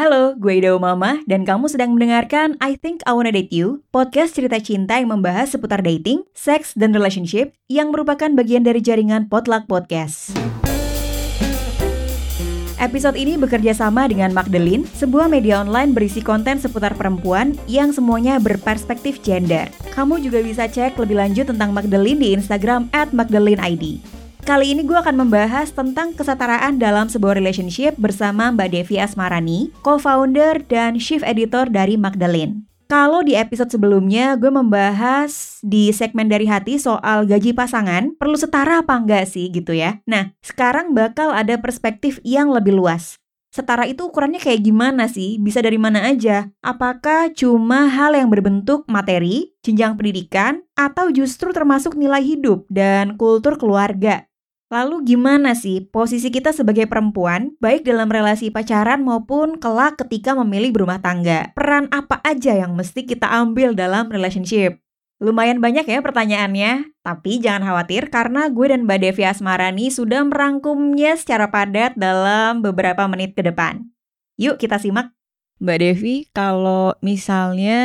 Halo, gue Ida Mama dan kamu sedang mendengarkan I Think I Wanna Date You, podcast cerita cinta yang membahas seputar dating, seks, dan relationship yang merupakan bagian dari jaringan Potluck Podcast. Episode ini bekerja sama dengan Magdalene, sebuah media online berisi konten seputar perempuan yang semuanya berperspektif gender. Kamu juga bisa cek lebih lanjut tentang Magdalene di Instagram at magdaleneid. Kali ini gue akan membahas tentang kesetaraan dalam sebuah relationship bersama Mbak Devi Asmarani, co-founder dan chief editor dari Magdalene. Kalau di episode sebelumnya gue membahas di segmen dari hati soal gaji pasangan, perlu setara apa enggak sih gitu ya. Nah, sekarang bakal ada perspektif yang lebih luas. Setara itu ukurannya kayak gimana sih? Bisa dari mana aja? Apakah cuma hal yang berbentuk materi, jenjang pendidikan, atau justru termasuk nilai hidup dan kultur keluarga? Lalu gimana sih posisi kita sebagai perempuan, baik dalam relasi pacaran maupun kelak ketika memilih berumah tangga? Peran apa aja yang mesti kita ambil dalam relationship? Lumayan banyak ya pertanyaannya, tapi jangan khawatir karena gue dan Mbak Devi Asmarani sudah merangkumnya secara padat dalam beberapa menit ke depan. Yuk kita simak. Mbak Devi, kalau misalnya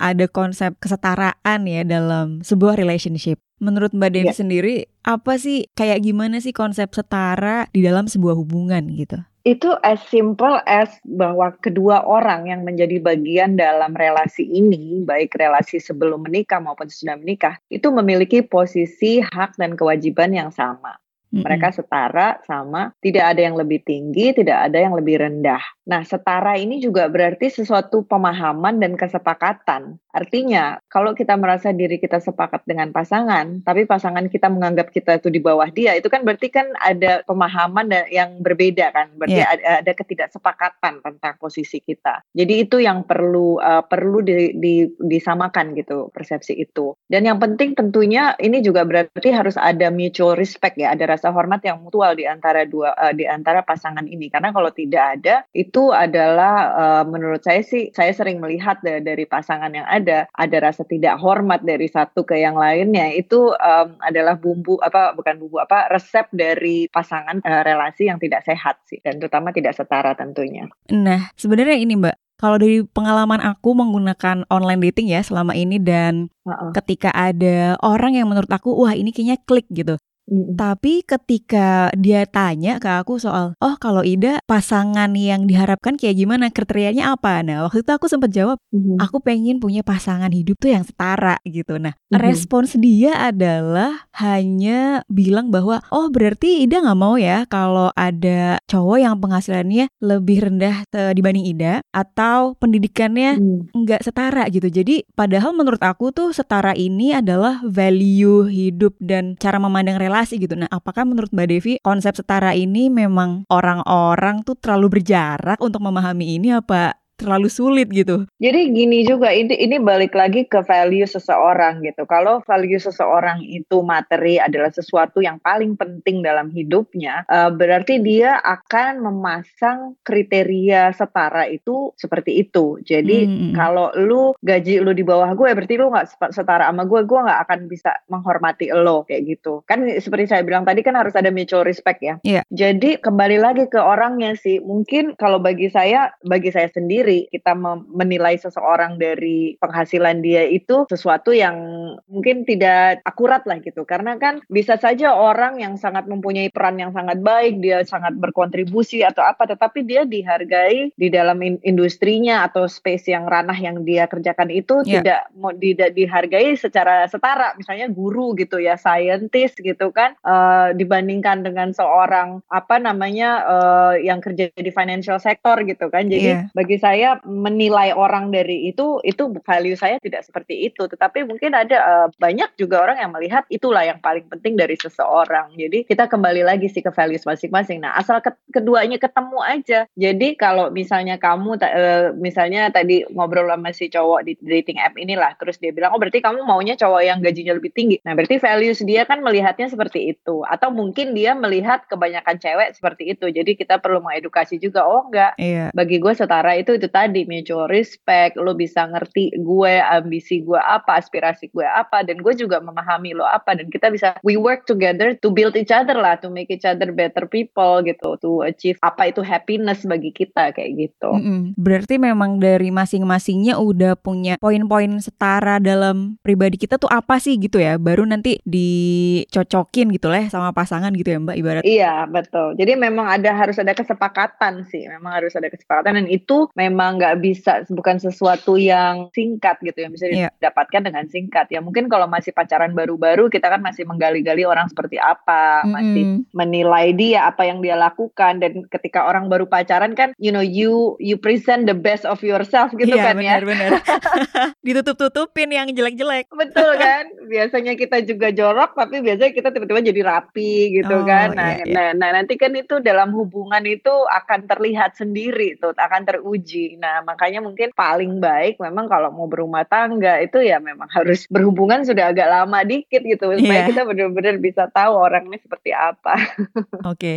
ada konsep kesetaraan ya dalam sebuah relationship, menurut Mbak Devi ya. sendiri apa sih kayak gimana sih konsep setara di dalam sebuah hubungan gitu? Itu as simple as bahwa kedua orang yang menjadi bagian dalam relasi ini, baik relasi sebelum menikah maupun sudah menikah, itu memiliki posisi hak dan kewajiban yang sama. Mereka setara sama, tidak ada yang lebih tinggi, tidak ada yang lebih rendah. Nah, setara ini juga berarti sesuatu pemahaman dan kesepakatan. Artinya, kalau kita merasa diri kita sepakat dengan pasangan, tapi pasangan kita menganggap kita itu di bawah dia, itu kan berarti kan ada pemahaman yang berbeda kan, berarti yeah. ada, ada ketidaksepakatan tentang posisi kita. Jadi itu yang perlu uh, perlu di, di, disamakan gitu persepsi itu. Dan yang penting tentunya ini juga berarti harus ada mutual respect ya, ada rasa hormat yang mutual di antara dua uh, di antara pasangan ini karena kalau tidak ada itu adalah uh, menurut saya sih saya sering melihat dari, dari pasangan yang ada ada rasa tidak hormat dari satu ke yang lainnya itu um, adalah bumbu apa bukan bumbu apa resep dari pasangan uh, relasi yang tidak sehat sih dan terutama tidak setara tentunya. Nah, sebenarnya ini Mbak kalau dari pengalaman aku menggunakan online dating ya selama ini dan uh -uh. ketika ada orang yang menurut aku wah ini kayaknya klik gitu. Tapi ketika dia tanya ke aku soal, oh kalau Ida pasangan yang diharapkan kayak gimana, kriterianya apa? Nah waktu itu aku sempat jawab, mm-hmm. aku pengen punya pasangan hidup tuh yang setara gitu. Nah mm-hmm. respons dia adalah hanya bilang bahwa, oh berarti Ida nggak mau ya kalau ada cowok yang penghasilannya lebih rendah dibanding Ida atau pendidikannya mm. nggak setara gitu. Jadi padahal menurut aku tuh setara ini adalah value hidup dan cara memandang relasi relasi gitu. Nah, apakah menurut Mbak Devi konsep setara ini memang orang-orang tuh terlalu berjarak untuk memahami ini apa terlalu sulit gitu. Jadi gini juga ini ini balik lagi ke value seseorang gitu. Kalau value seseorang itu materi adalah sesuatu yang paling penting dalam hidupnya, uh, berarti dia akan memasang kriteria setara itu seperti itu. Jadi hmm. kalau lu gaji lu di bawah gue, berarti lu nggak setara sama gue, gue nggak akan bisa menghormati lo kayak gitu. Kan seperti saya bilang tadi kan harus ada mutual respect ya. Yeah. Jadi kembali lagi ke orangnya sih. Mungkin kalau bagi saya, bagi saya sendiri sendiri kita menilai seseorang dari penghasilan dia itu sesuatu yang mungkin tidak akurat lah gitu karena kan bisa saja orang yang sangat mempunyai peran yang sangat baik dia sangat berkontribusi atau apa tetapi dia dihargai di dalam industrinya atau space yang ranah yang dia kerjakan itu yeah. tidak tidak dihargai secara setara misalnya guru gitu ya scientist gitu kan uh, dibandingkan dengan seorang apa namanya uh, yang kerja di financial sector gitu kan jadi yeah. bagi saya saya menilai orang dari itu itu value saya tidak seperti itu. Tetapi mungkin ada uh, banyak juga orang yang melihat itulah yang paling penting dari seseorang. Jadi kita kembali lagi sih ke values masing-masing. Nah asal ke keduanya ketemu aja. Jadi kalau misalnya kamu uh, misalnya tadi ngobrol sama si cowok di dating app inilah terus dia bilang oh berarti kamu maunya cowok yang gajinya lebih tinggi. Nah berarti values dia kan melihatnya seperti itu. Atau mungkin dia melihat kebanyakan cewek seperti itu. Jadi kita perlu mengedukasi juga oh enggak. Iya. bagi gue setara itu itu tadi mutual respect, lo bisa ngerti gue ambisi gue apa, aspirasi gue apa, dan gue juga memahami lo apa, dan kita bisa we work together to build each other lah, to make each other better people gitu, to achieve apa itu happiness bagi kita kayak gitu. Mm -hmm. Berarti memang dari masing-masingnya udah punya poin-poin setara dalam pribadi kita tuh apa sih gitu ya, baru nanti dicocokin gitu lah sama pasangan gitu ya Mbak ibarat. Iya betul. Jadi memang ada harus ada kesepakatan sih, memang harus ada kesepakatan dan itu memang nggak bisa bukan sesuatu yang singkat gitu yang bisa yeah. didapatkan dengan singkat ya. Mungkin kalau masih pacaran baru-baru kita kan masih menggali-gali orang seperti apa, mm -hmm. masih menilai dia apa yang dia lakukan dan ketika orang baru pacaran kan you know you you present the best of yourself gitu yeah, kan bener, ya. Benar Ditutup-tutupin yang jelek-jelek. Betul kan? Biasanya kita juga jorok tapi biasanya kita tiba-tiba jadi rapi gitu oh, kan. Nah, iya, iya. nah, nah nanti kan itu dalam hubungan itu akan terlihat sendiri tuh, akan teruji. Nah, makanya mungkin paling baik memang kalau mau berumah tangga itu ya memang harus berhubungan sudah agak lama dikit gitu supaya yeah. kita benar-benar bisa tahu orangnya seperti apa. Oke. Okay.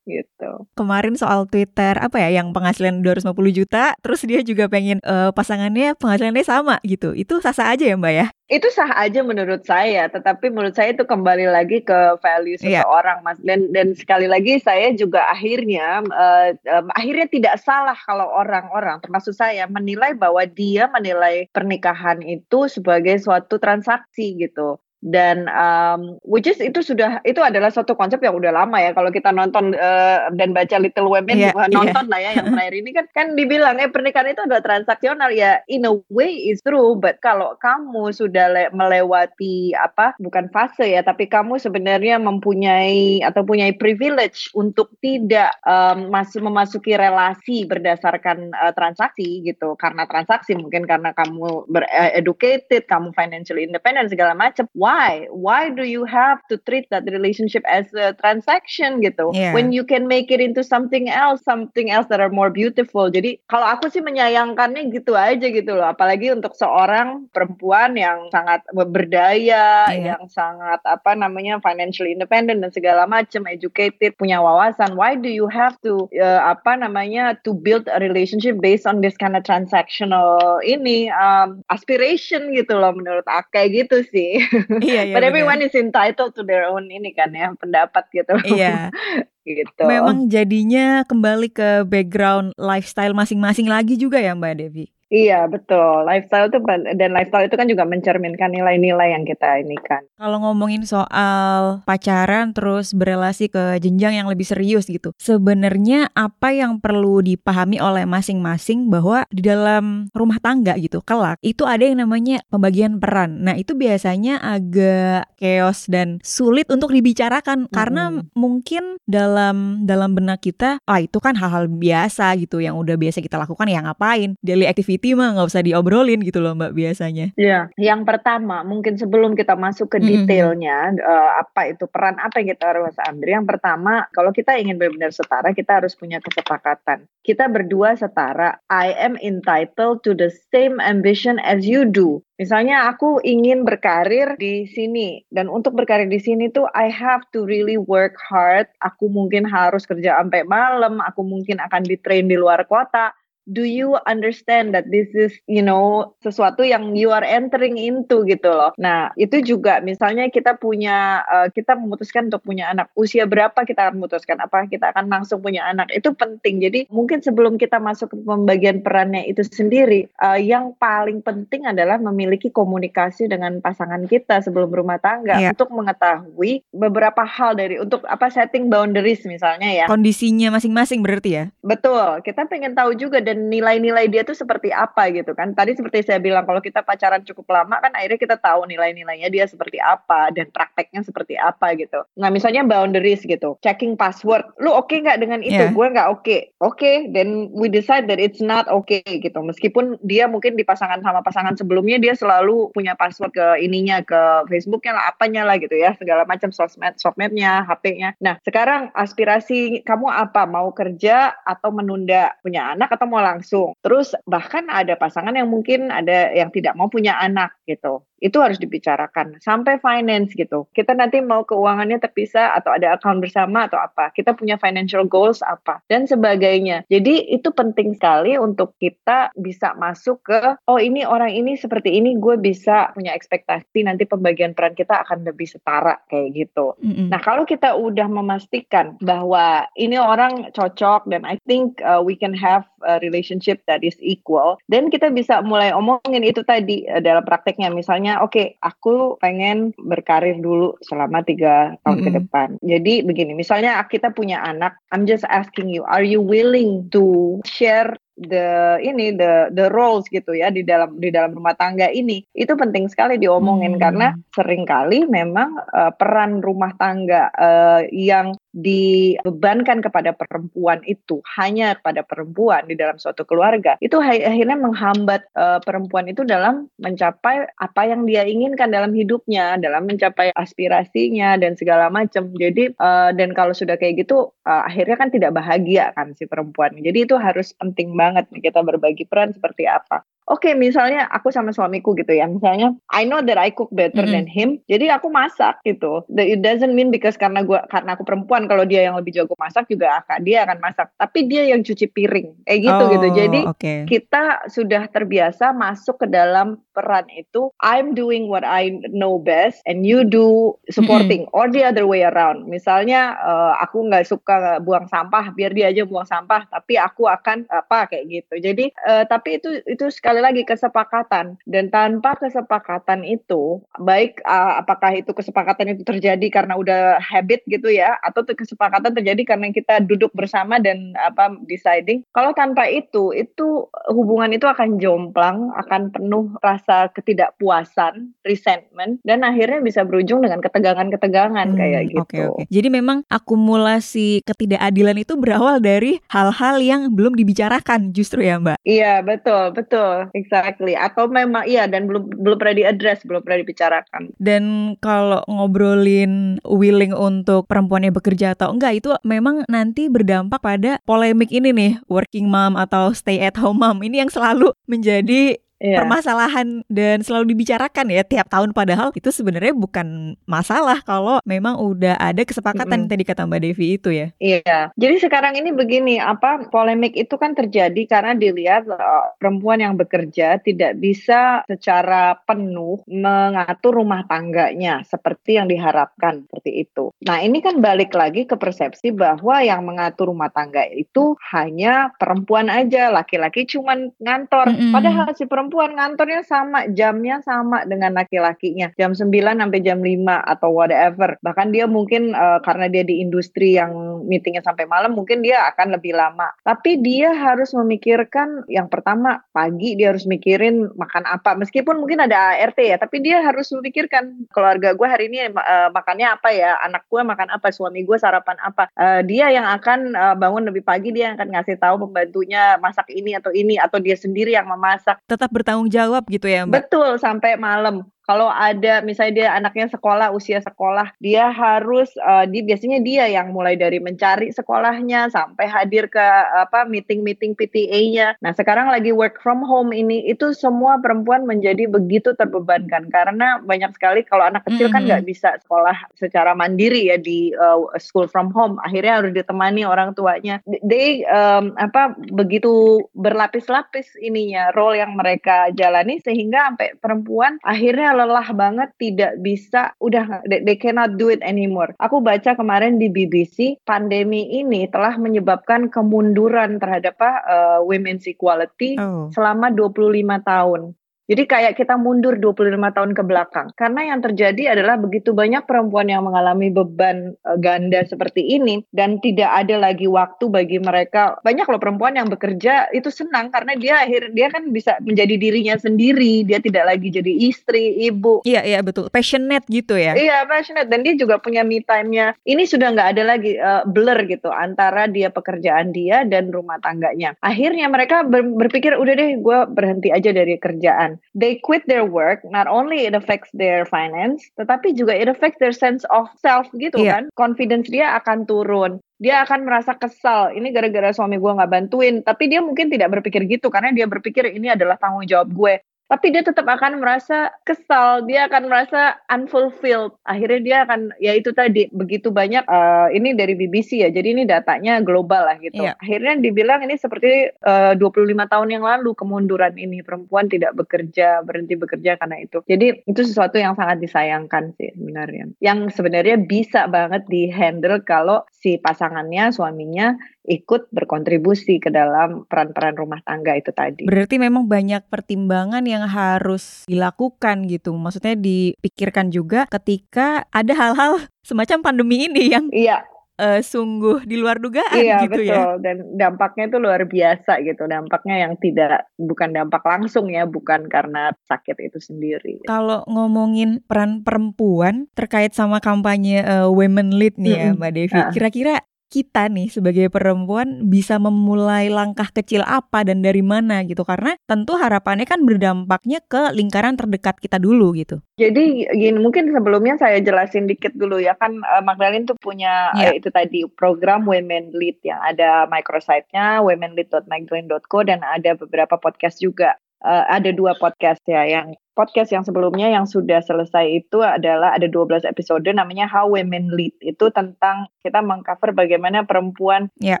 Gitu. Kemarin soal Twitter apa ya yang penghasilan 250 juta, terus dia juga pengen uh, pasangannya penghasilannya sama gitu. Itu sah-sah aja ya, Mbak ya? Itu sah aja menurut saya, tetapi menurut saya itu kembali lagi ke value iya. seseorang, yeah. Mas. Dan dan sekali lagi saya juga akhirnya uh, um, akhirnya tidak salah kalau orang-orang termasuk saya menilai bahwa dia menilai pernikahan itu sebagai suatu transaksi gitu dan um, which is itu sudah itu adalah suatu konsep yang udah lama ya kalau kita nonton uh, dan baca Little Women yeah, iya. nonton yeah. lah ya yang terakhir ini kan kan dibilang eh pernikahan itu adalah transaksional ya in a way is true but kalau kamu sudah melewati apa bukan fase ya tapi kamu sebenarnya mempunyai atau punya privilege untuk tidak um, masuk memasuki relasi berdasarkan uh, transaksi gitu karena transaksi mungkin karena kamu bereducated kamu financially independent segala macam why why? Do you have to treat that relationship as a transaction gitu? Yeah. when you can make it into something else something else that are more beautiful. Jadi kalau aku sih menyayangkannya gitu aja gitu loh. Apalagi untuk seorang perempuan yang sangat berdaya yeah. yang sangat apa namanya financially independent dan segala macam educated punya wawasan. Why do you have to uh, apa namanya to build a relationship based on this kind of transactional ini um, aspiration gitu loh menurut aku. Kayak gitu sih Iya, iya. But everyone bener. is entitled to their own ini kan ya pendapat gitu. Iya. gitu. Memang jadinya kembali ke background lifestyle masing-masing lagi juga ya Mbak Devi. Iya betul, lifestyle itu dan lifestyle itu kan juga mencerminkan nilai-nilai yang kita ini kan. Kalau ngomongin soal pacaran terus berelasi ke jenjang yang lebih serius gitu, sebenarnya apa yang perlu dipahami oleh masing-masing bahwa di dalam rumah tangga gitu, kelak itu ada yang namanya pembagian peran. Nah itu biasanya agak chaos dan sulit untuk dibicarakan hmm. karena mungkin dalam dalam benak kita, ah itu kan hal-hal biasa gitu yang udah biasa kita lakukan ya ngapain, daily activity activity mah nggak usah diobrolin gitu loh mbak biasanya. Iya, yang pertama mungkin sebelum kita masuk ke detailnya mm-hmm. uh, apa itu peran apa yang kita harus ambil. Yang pertama kalau kita ingin benar-benar setara kita harus punya kesepakatan. Kita berdua setara. I am entitled to the same ambition as you do. Misalnya aku ingin berkarir di sini dan untuk berkarir di sini tuh I have to really work hard. Aku mungkin harus kerja sampai malam, aku mungkin akan di train di luar kota do you understand that this is you know sesuatu yang you are entering into gitu loh. Nah, itu juga misalnya kita punya uh, kita memutuskan untuk punya anak. Usia berapa kita akan memutuskan apa kita akan langsung punya anak. Itu penting. Jadi mungkin sebelum kita masuk ke pembagian perannya itu sendiri, uh, yang paling penting adalah memiliki komunikasi dengan pasangan kita sebelum rumah tangga yeah. untuk mengetahui beberapa hal dari untuk apa setting boundaries misalnya ya. Kondisinya masing-masing berarti ya. Betul. Kita pengen tahu juga dan dan nilai-nilai dia tuh seperti apa gitu kan. Tadi seperti saya bilang kalau kita pacaran cukup lama kan akhirnya kita tahu nilai-nilainya dia seperti apa dan prakteknya seperti apa gitu. Nah misalnya boundaries gitu, checking password. Lu oke okay nggak dengan itu? Yeah. Gue nggak oke. Okay. Oke, okay, then we decide that it's not okay gitu. Meskipun dia mungkin di pasangan sama pasangan sebelumnya dia selalu punya password ke ininya ke Facebooknya lah, apanya lah gitu ya, segala macam sosmed, sosmednya, HP-nya. Nah sekarang aspirasi kamu apa? Mau kerja atau menunda punya anak atau mau langsung. Terus bahkan ada pasangan yang mungkin ada yang tidak mau punya anak gitu itu harus dibicarakan sampai finance gitu. Kita nanti mau keuangannya terpisah atau ada account bersama atau apa. Kita punya financial goals apa dan sebagainya. Jadi itu penting sekali untuk kita bisa masuk ke oh ini orang ini seperti ini gue bisa punya ekspektasi nanti pembagian peran kita akan lebih setara kayak gitu. Mm-hmm. Nah kalau kita udah memastikan bahwa ini orang cocok dan I think uh, we can have a relationship that is equal, dan kita bisa mulai omongin itu tadi uh, dalam prakteknya. Misalnya, oke, okay, aku pengen berkarir dulu selama tiga tahun mm-hmm. ke depan. Jadi begini, misalnya kita punya anak, I'm just asking you, are you willing to share the ini the the roles gitu ya di dalam di dalam rumah tangga ini itu penting sekali diomongin hmm. karena sering kali memang uh, peran rumah tangga uh, yang dibebankan kepada perempuan itu hanya kepada perempuan di dalam suatu keluarga itu akhirnya menghambat uh, perempuan itu dalam mencapai apa yang dia inginkan dalam hidupnya dalam mencapai aspirasinya dan segala macam. Jadi uh, dan kalau sudah kayak gitu uh, akhirnya kan tidak bahagia kan si perempuan. Jadi itu harus penting banget kita berbagi peran seperti apa Oke, okay, misalnya aku sama suamiku gitu ya. Misalnya, I know that I cook better mm -hmm. than him, jadi aku masak gitu. It doesn't mean because karena gua karena aku perempuan, kalau dia yang lebih jago masak juga akan dia akan masak. Tapi dia yang cuci piring, kayak gitu oh, gitu. Jadi okay. kita sudah terbiasa masuk ke dalam peran itu. I'm doing what I know best, and you do supporting, mm -hmm. or the other way around. Misalnya, uh, aku nggak suka buang sampah, biar dia aja buang sampah, tapi aku akan apa kayak gitu. Jadi, uh, tapi itu itu sekali lagi kesepakatan dan tanpa kesepakatan itu baik uh, apakah itu kesepakatan itu terjadi karena udah habit gitu ya atau kesepakatan terjadi karena kita duduk bersama dan apa deciding kalau tanpa itu itu hubungan itu akan jomplang akan penuh rasa ketidakpuasan resentment dan akhirnya bisa berujung dengan ketegangan-ketegangan hmm, kayak gitu. Okay, okay. Jadi memang akumulasi ketidakadilan itu berawal dari hal-hal yang belum dibicarakan justru ya Mbak. Iya betul betul exactly. Atau memang iya dan belum belum pernah diadres, belum pernah dibicarakan. Dan kalau ngobrolin willing untuk perempuannya bekerja atau enggak itu memang nanti berdampak pada polemik ini nih, working mom atau stay at home mom. Ini yang selalu menjadi yeah. permasalahan dan selalu dibicarakan ya tiap tahun padahal itu sebenarnya bukan masalah kalau memang udah ada kesepakatan mm -hmm. tadi kata Mbak Devi itu ya. Iya. Jadi sekarang ini begini, apa polemik itu kan terjadi karena dilihat uh, perempuan yang bekerja tidak bisa secara penuh mengatur rumah tangganya seperti yang diharapkan seperti itu. Nah, ini kan balik lagi ke persepsi bahwa yang mengatur rumah tangga itu hanya perempuan aja, laki-laki cuman ngantor. Mm -hmm. Padahal si perempuan perempuan ngantornya sama, jamnya sama dengan laki-lakinya. Jam 9 sampai jam 5 atau whatever. Bahkan dia mungkin uh, karena dia di industri yang meetingnya sampai malam, mungkin dia akan lebih lama. Tapi dia harus memikirkan yang pertama pagi dia harus mikirin makan apa. Meskipun mungkin ada ART ya, tapi dia harus memikirkan keluarga gue hari ini uh, makannya apa ya, anak gue makan apa, suami gue sarapan apa. Uh, dia yang akan uh, bangun lebih pagi, dia yang akan ngasih tahu pembantunya masak ini atau ini atau dia sendiri yang memasak. Tetap ber bertanggung jawab gitu ya Mbak? Betul, sampai malam. Kalau ada misalnya dia anaknya sekolah usia sekolah, dia harus uh, di biasanya dia yang mulai dari mencari sekolahnya sampai hadir ke apa meeting-meeting PTA-nya. Nah, sekarang lagi work from home ini itu semua perempuan menjadi begitu terbebankan karena banyak sekali kalau anak kecil mm -hmm. kan nggak bisa sekolah secara mandiri ya di uh, school from home. Akhirnya harus ditemani orang tuanya. They um, apa begitu berlapis-lapis ininya role yang mereka jalani sehingga sampai perempuan akhirnya lelah banget tidak bisa udah they cannot do it anymore. Aku baca kemarin di BBC pandemi ini telah menyebabkan kemunduran terhadap uh, women's equality oh. selama 25 tahun. Jadi kayak kita mundur 25 tahun ke belakang. Karena yang terjadi adalah begitu banyak perempuan yang mengalami beban uh, ganda seperti ini dan tidak ada lagi waktu bagi mereka. Banyak loh perempuan yang bekerja itu senang karena dia akhir dia kan bisa menjadi dirinya sendiri. Dia tidak lagi jadi istri, ibu. Iya, iya betul. Passionate gitu ya. Iya, passionate dan dia juga punya me time-nya. Ini sudah nggak ada lagi uh, blur gitu antara dia pekerjaan dia dan rumah tangganya. Akhirnya mereka ber berpikir udah deh gue berhenti aja dari kerjaan they quit their work, not only it affects their finance, tetapi juga it affects their sense of self gitu yeah. kan. Confidence dia akan turun. Dia akan merasa kesal. Ini gara-gara suami gue nggak bantuin. Tapi dia mungkin tidak berpikir gitu karena dia berpikir ini adalah tanggung jawab gue. Tapi dia tetap akan merasa kesal, dia akan merasa unfulfilled. Akhirnya dia akan ya itu tadi begitu banyak uh, ini dari BBC ya. Jadi ini datanya global lah gitu. Yeah. Akhirnya dibilang ini seperti uh, 25 tahun yang lalu kemunduran ini perempuan tidak bekerja, berhenti bekerja karena itu. Jadi itu sesuatu yang sangat disayangkan sih sebenarnya. Yang sebenarnya bisa banget dihandle kalau si pasangannya, suaminya ikut berkontribusi ke dalam peran-peran rumah tangga itu tadi. Berarti memang banyak pertimbangan yang harus dilakukan gitu. Maksudnya dipikirkan juga ketika ada hal-hal semacam pandemi ini yang Iya, uh, sungguh di luar dugaan iya, gitu betul. ya. dan dampaknya itu luar biasa gitu. Dampaknya yang tidak bukan dampak langsung ya, bukan karena sakit itu sendiri. Kalau ngomongin peran perempuan terkait sama kampanye uh, Women Lead nih ya, Mbak Devi. Kira-kira kita nih sebagai perempuan bisa memulai langkah kecil apa dan dari mana gitu karena tentu harapannya kan berdampaknya ke lingkaran terdekat kita dulu gitu. Jadi gini mungkin sebelumnya saya jelasin dikit dulu ya kan uh, Magdalene tuh punya yeah. uh, itu tadi program Women Lead yang ada microsite-nya womenlead.magdalene.co dan ada beberapa podcast juga uh, ada dua podcast ya yang podcast yang sebelumnya yang sudah selesai itu adalah ada 12 episode namanya How Women Lead. Itu tentang kita mengcover bagaimana perempuan yeah.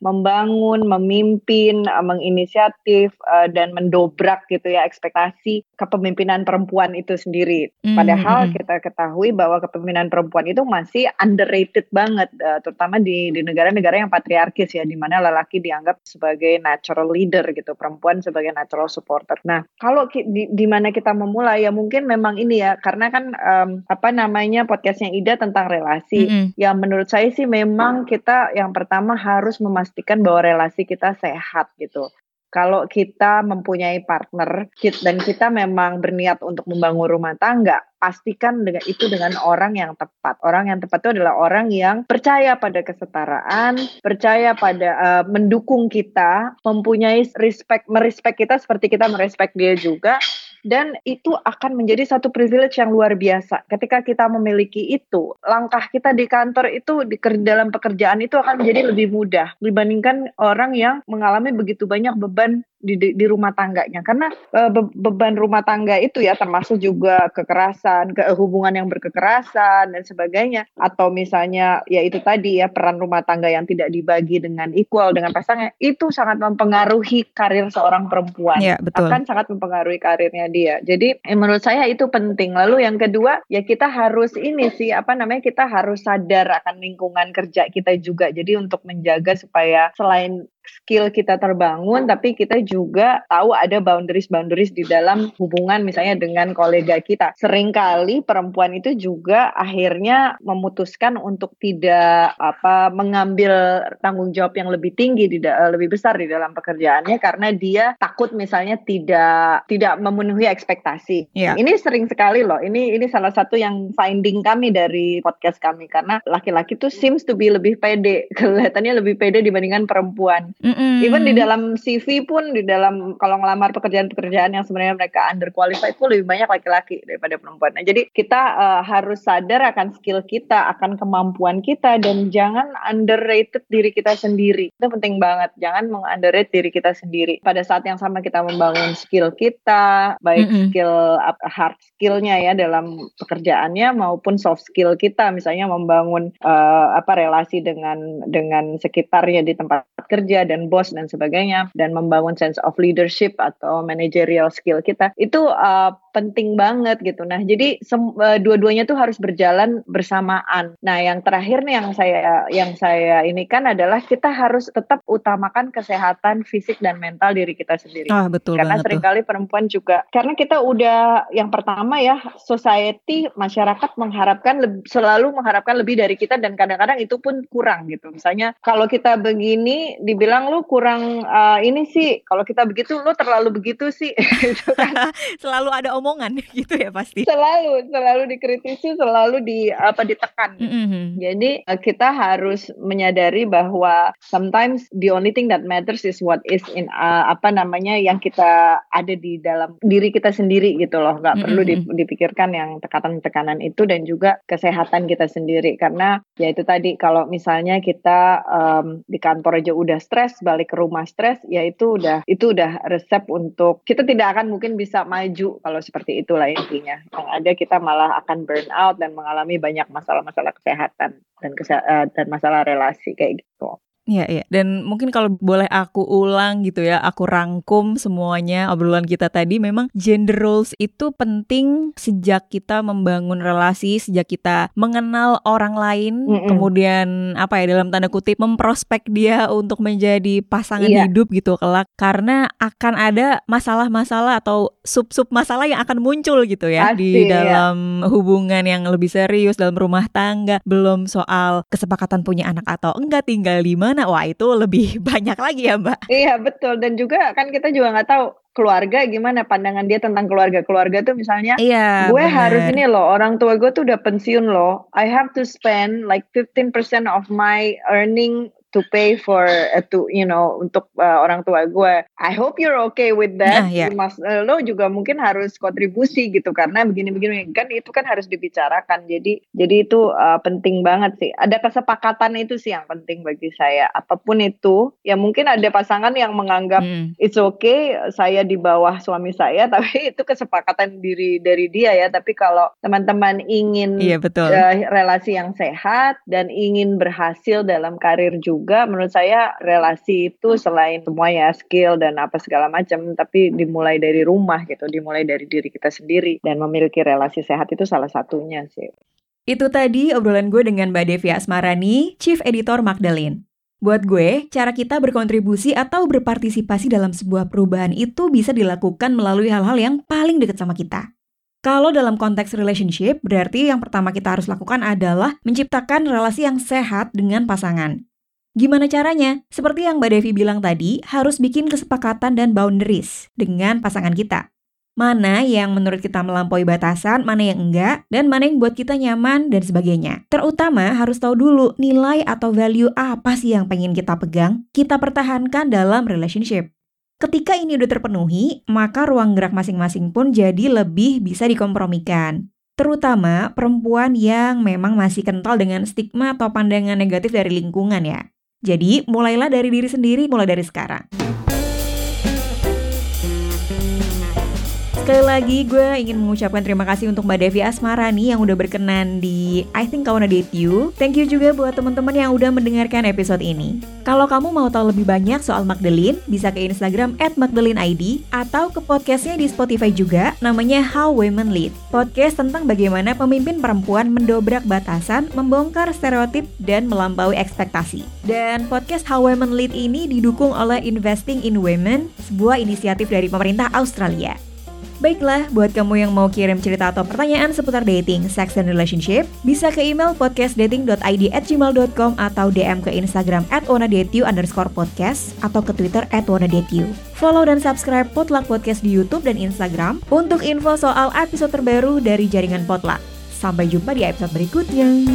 membangun, memimpin, eh, menginisiatif uh, dan mendobrak gitu ya ekspektasi kepemimpinan perempuan itu sendiri. Mm-hmm. Padahal kita ketahui bahwa kepemimpinan perempuan itu masih underrated banget uh, terutama di di negara-negara yang patriarkis ya di mana lelaki dianggap sebagai natural leader gitu, perempuan sebagai natural supporter. Nah, kalau di, di mana kita memulai ya mungkin memang ini ya karena kan um, apa namanya podcastnya Ida tentang relasi. Mm -hmm. Ya menurut saya sih memang kita yang pertama harus memastikan bahwa relasi kita sehat gitu kalau kita mempunyai partner dan kita memang berniat untuk membangun rumah tangga, pastikan dengan itu dengan orang yang tepat. Orang yang tepat itu adalah orang yang percaya pada kesetaraan, percaya pada uh, mendukung kita, mempunyai respect, merespek kita seperti kita merespek dia juga dan itu akan menjadi satu privilege yang luar biasa. Ketika kita memiliki itu, langkah kita di kantor itu di dalam pekerjaan itu akan menjadi lebih mudah dibandingkan orang yang mengalami begitu banyak beban di, di, di rumah tangganya. Karena uh, be, beban rumah tangga itu ya termasuk juga kekerasan ke hubungan yang berkekerasan dan sebagainya. Atau misalnya ya itu tadi ya peran rumah tangga yang tidak dibagi dengan equal dengan pasangan itu sangat mempengaruhi karir seorang perempuan. Ya, betul. akan sangat mempengaruhi karirnya dia. Jadi eh, menurut saya itu penting. Lalu yang kedua ya kita harus ini sih apa namanya kita harus sadar akan lingkungan kerja kita juga. Jadi untuk menjaga supaya selain skill kita terbangun tapi kita juga tahu ada boundaries-boundaries di dalam hubungan misalnya dengan kolega kita. Seringkali perempuan itu juga akhirnya memutuskan untuk tidak apa mengambil tanggung jawab yang lebih tinggi di lebih besar di dalam pekerjaannya karena dia takut misalnya tidak tidak memenuhi ekspektasi. Yeah. Ini sering sekali loh. Ini ini salah satu yang finding kami dari podcast kami karena laki-laki tuh seems to be lebih pede, kelihatannya lebih pede dibandingkan perempuan. Mm-hmm. Even di dalam CV pun di dalam kalau ngelamar pekerjaan-pekerjaan yang sebenarnya mereka underqualified pun lebih banyak laki-laki daripada perempuan. Nah, jadi kita uh, harus sadar akan skill kita, akan kemampuan kita dan jangan underrated diri kita sendiri. Itu penting banget. Jangan mengunderrate diri kita sendiri. Pada saat yang sama kita membangun skill kita, baik mm-hmm. skill hard skillnya ya dalam pekerjaannya maupun soft skill kita, misalnya membangun uh, apa relasi dengan dengan sekitarnya di tempat kerja dan bos dan sebagainya dan membangun sense of leadership atau managerial skill kita itu uh, penting banget gitu. Nah, jadi uh, dua-duanya tuh harus berjalan bersamaan. Nah, yang terakhir nih yang saya yang saya ini kan adalah kita harus tetap utamakan kesehatan fisik dan mental diri kita sendiri. Ah, betul Karena sering kali perempuan juga karena kita udah yang pertama ya society masyarakat mengharapkan lebih, selalu mengharapkan lebih dari kita dan kadang-kadang itu pun kurang gitu. Misalnya kalau kita begini dibilang lu kurang uh, ini sih, kalau kita begitu lu terlalu begitu sih. Gitu kan. selalu ada omongan gitu ya pasti. Selalu, selalu dikritisi, selalu di apa ditekan. Mm -hmm. Jadi eh, kita harus menyadari bahwa sometimes the only thing that matters is what is in uh, apa namanya yang kita ada di dalam diri kita sendiri gitu loh. Gak mm -hmm. perlu dipikirkan yang tekanan-tekanan itu dan juga kesehatan kita sendiri karena ya itu tadi kalau misalnya kita um, di kantor aja udah stres, balik ke rumah stres, ya itu udah itu udah resep untuk kita tidak akan mungkin bisa maju kalau seperti itulah intinya. Yang ada kita malah akan burn out dan mengalami banyak masalah-masalah kesehatan dan kese uh, dan masalah relasi kayak gitu. Iya, iya. Dan mungkin kalau boleh aku ulang gitu ya, aku rangkum semuanya obrolan kita tadi memang gender roles itu penting sejak kita membangun relasi, sejak kita mengenal orang lain, mm -mm. kemudian apa ya dalam tanda kutip memprospek dia untuk menjadi pasangan iya. hidup gitu kelak karena akan ada masalah-masalah atau sub-sub masalah yang akan muncul gitu ya Pasti, di iya. dalam ya. hubungan yang lebih serius dalam rumah tangga, belum soal kesepakatan punya anak atau enggak tinggal di mana mana wah itu lebih banyak lagi ya mbak. Iya betul. Dan juga kan kita juga nggak tahu keluarga gimana pandangan dia tentang keluarga keluarga tuh misalnya iya, gue bener. harus ini loh orang tua gue tuh udah pensiun loh. I have to spend like 15% of my earning to pay for uh, to you know untuk uh, orang tua gue. I hope you're okay with that. Nah, yeah. Mas uh, lo juga mungkin harus kontribusi gitu karena begini-begini kan itu kan harus dibicarakan. Jadi jadi itu uh, penting banget sih. Ada kesepakatan itu sih yang penting bagi saya. Apa pun itu, ya mungkin ada pasangan yang menganggap hmm. it's okay saya di bawah suami saya, tapi itu kesepakatan diri dari dia ya. Tapi kalau teman-teman ingin iya, betul. Uh, relasi yang sehat dan ingin berhasil dalam karir juga juga menurut saya relasi itu selain semua ya skill dan apa segala macam tapi dimulai dari rumah gitu dimulai dari diri kita sendiri dan memiliki relasi sehat itu salah satunya sih itu tadi obrolan gue dengan Mbak Devi Asmarani, Chief Editor Magdalene. Buat gue, cara kita berkontribusi atau berpartisipasi dalam sebuah perubahan itu bisa dilakukan melalui hal-hal yang paling dekat sama kita. Kalau dalam konteks relationship, berarti yang pertama kita harus lakukan adalah menciptakan relasi yang sehat dengan pasangan. Gimana caranya? Seperti yang Mbak Devi bilang tadi, harus bikin kesepakatan dan boundaries dengan pasangan kita. Mana yang menurut kita melampaui batasan, mana yang enggak, dan mana yang buat kita nyaman, dan sebagainya. Terutama harus tahu dulu nilai atau value apa sih yang pengen kita pegang, kita pertahankan dalam relationship. Ketika ini udah terpenuhi, maka ruang gerak masing-masing pun jadi lebih bisa dikompromikan. Terutama perempuan yang memang masih kental dengan stigma atau pandangan negatif dari lingkungan ya. Jadi, mulailah dari diri sendiri, mulai dari sekarang. Sekali lagi gue ingin mengucapkan terima kasih untuk Mbak Devi Asmarani yang udah berkenan di I Think I Wanna Date You. Thank you juga buat teman-teman yang udah mendengarkan episode ini. Kalau kamu mau tahu lebih banyak soal Magdalene, bisa ke Instagram at ID atau ke podcastnya di Spotify juga, namanya How Women Lead. Podcast tentang bagaimana pemimpin perempuan mendobrak batasan, membongkar stereotip, dan melampaui ekspektasi. Dan podcast How Women Lead ini didukung oleh Investing in Women, sebuah inisiatif dari pemerintah Australia. Baiklah, buat kamu yang mau kirim cerita atau pertanyaan seputar dating, sex, dan relationship, bisa ke email podcastdating.id at gmail.com atau DM ke Instagram at underscore podcast atau ke Twitter at. Follow dan subscribe Potluck Podcast di Youtube dan Instagram untuk info soal episode terbaru dari jaringan Potluck. Sampai jumpa di episode berikutnya.